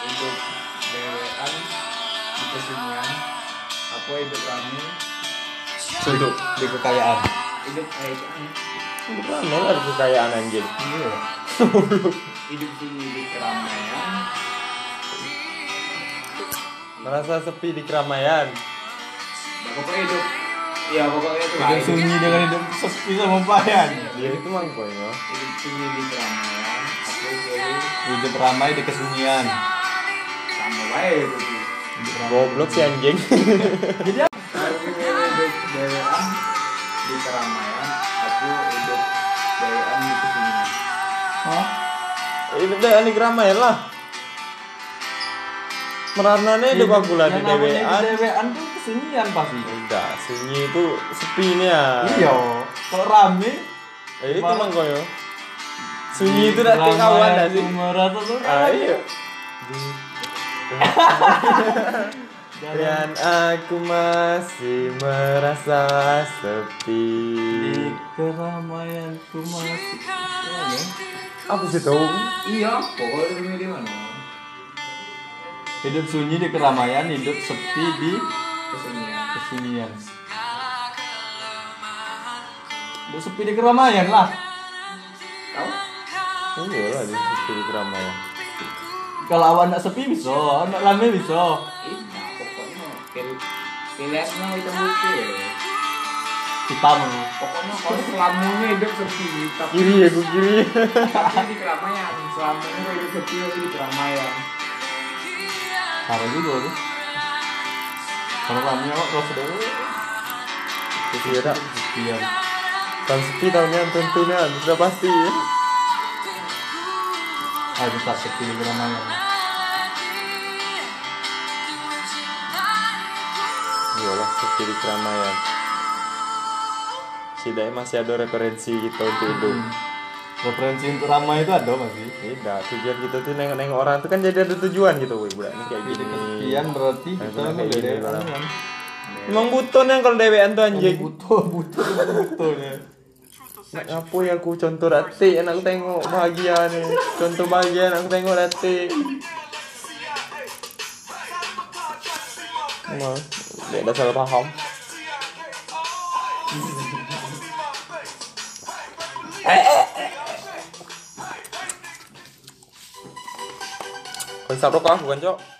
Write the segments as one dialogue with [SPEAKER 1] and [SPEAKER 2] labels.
[SPEAKER 1] hidup dewean di kesunyian aku hidup rame
[SPEAKER 2] Hidup di kekayaan.
[SPEAKER 1] hidup kayak
[SPEAKER 2] Hidup lah di kekayaan anjing.
[SPEAKER 3] Iya.
[SPEAKER 1] hidup sunyi di keramaian
[SPEAKER 2] Merasa sepi di keramaian.
[SPEAKER 1] ya, pokoknya hidup ya pokoknya itu
[SPEAKER 3] Hidup sunyi dengan hidup sepi sama payan.
[SPEAKER 2] Dia itu mangkonya.
[SPEAKER 1] hidup sunyi di keramaian aku jadi
[SPEAKER 3] Hidup ramai di kesunyian.
[SPEAKER 1] Sama baik itu.
[SPEAKER 2] Goblok si anjing.
[SPEAKER 1] aku hidup dewean di keramaian aku hidup dewean di kesunyian
[SPEAKER 3] Hah?
[SPEAKER 2] Hidup deh di keramaian lah. Meranane hidup aku lah di dewean.
[SPEAKER 3] Di dewean tuh kesunyian pasti.
[SPEAKER 2] Enggak, sunyi itu sepi nih ya.
[SPEAKER 3] Iya. Kalau rame.
[SPEAKER 2] Eh, itu mangkonya. Sunyi itu nanti kawan dah sih.
[SPEAKER 3] Merasa tuh.
[SPEAKER 2] Ah, iya. Dan aku masih merasa sepi.
[SPEAKER 3] Di keramaian ku masih.
[SPEAKER 2] Apa sih tahu?
[SPEAKER 1] iya pokoknya di mana
[SPEAKER 3] Hidup sunyi di keramaian, hidup sepi di
[SPEAKER 1] kesunyian
[SPEAKER 3] kesunyian. Hidup sepi di keramaian lah.
[SPEAKER 1] tahu
[SPEAKER 2] Iya lah di sepi di keramaian.
[SPEAKER 3] Kalau awak nak sepi bisa, nak rame bisa.
[SPEAKER 1] pokoknya pil pilihnya itu putih ya
[SPEAKER 3] Hitam.
[SPEAKER 1] pokoknya kalau selamanya hidup sepi tapi
[SPEAKER 2] Kiri ya, gue kiri.
[SPEAKER 1] tapi di keramaian selamanya kau hidup sepi tapi di keramaian
[SPEAKER 3] Parah juga tuh. Kalau rame awak kalau sudah
[SPEAKER 2] dah.
[SPEAKER 3] kesepian.
[SPEAKER 2] Tahun sepi tahunnya tentunya sudah pasti. ya.
[SPEAKER 3] Ayo tak sepi di keramaian.
[SPEAKER 2] Iya lah sepi di keramaian. Setidaknya masih ada referensi kita untuk hidup.
[SPEAKER 3] Referensi untuk ramai itu ada masih.
[SPEAKER 2] Tidak, tujuan kita tuh nengok-nengok orang tuh kan jadi ada tujuan gitu, wih budak ini kayak gini.
[SPEAKER 3] kesepian berarti kita
[SPEAKER 2] gini, kayak gini. Emang butuh yang kalau dewean tuh anjing.
[SPEAKER 3] Butuh, butuh, butuhnya.
[SPEAKER 2] Nak apa ya aku contoh rati anak aku tengok bahagia nih. Contoh bahagia anak aku tengok rati. Emang dia ada salah paham. Konsep rokok aku kan, Cok.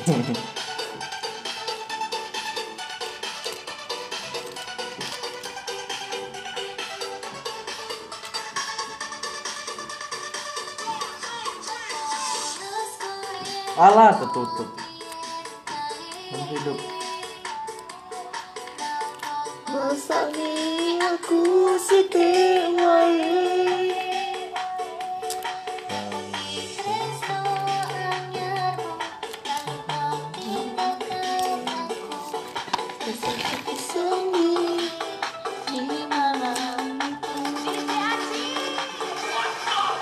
[SPEAKER 3] Alah, tertutup. Kan hidup.
[SPEAKER 2] Masa ni aku sitik wae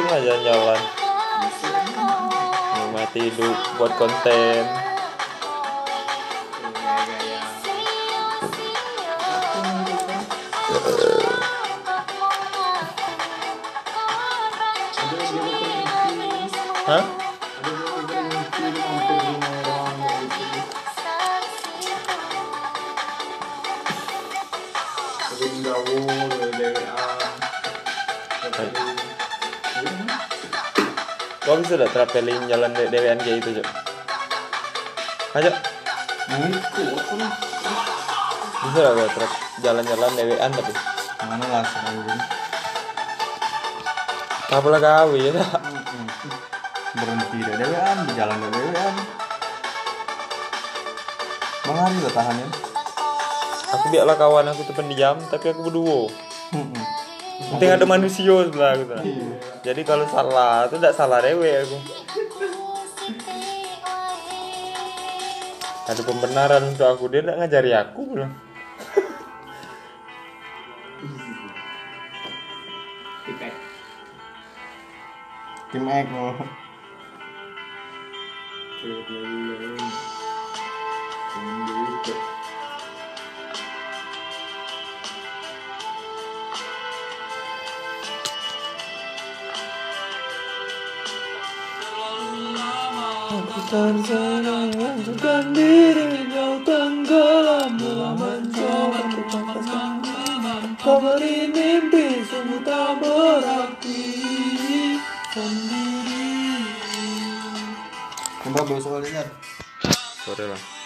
[SPEAKER 2] Masing lah jalan-jalan Nikmati hidup buat konten
[SPEAKER 1] gaya-gaya ada yang dia berhenti
[SPEAKER 2] Hah?
[SPEAKER 1] ada yang
[SPEAKER 2] bisa tak traveling jalan de dewean kayak itu Cok? Ayo Bisa tak kau trap jalan-jalan dewean tapi
[SPEAKER 3] mana langsung aja.
[SPEAKER 2] Apa lah kau ya tak?
[SPEAKER 3] berhenti dari dewean di jalan dari dewean bang hari lo tahan ya
[SPEAKER 2] Aku biarlah kawan aku tuh pendiam, tapi aku berdua.
[SPEAKER 3] Mm-mm.
[SPEAKER 2] Penting ada manusia sebelah aku tuh.
[SPEAKER 3] Iya.
[SPEAKER 2] Jadi kalau salah itu tidak salah dewe aku. Ada pembenaran untuk aku dia tidak ngajari aku bilang.
[SPEAKER 3] Tim X lo
[SPEAKER 2] Bukan sayang bukan diri kau tenggelam dalam mencoba untuk lepaskan Kau beri mimpi sungguh tak berarti sendiri.
[SPEAKER 3] Besok kali kan
[SPEAKER 2] Sore lah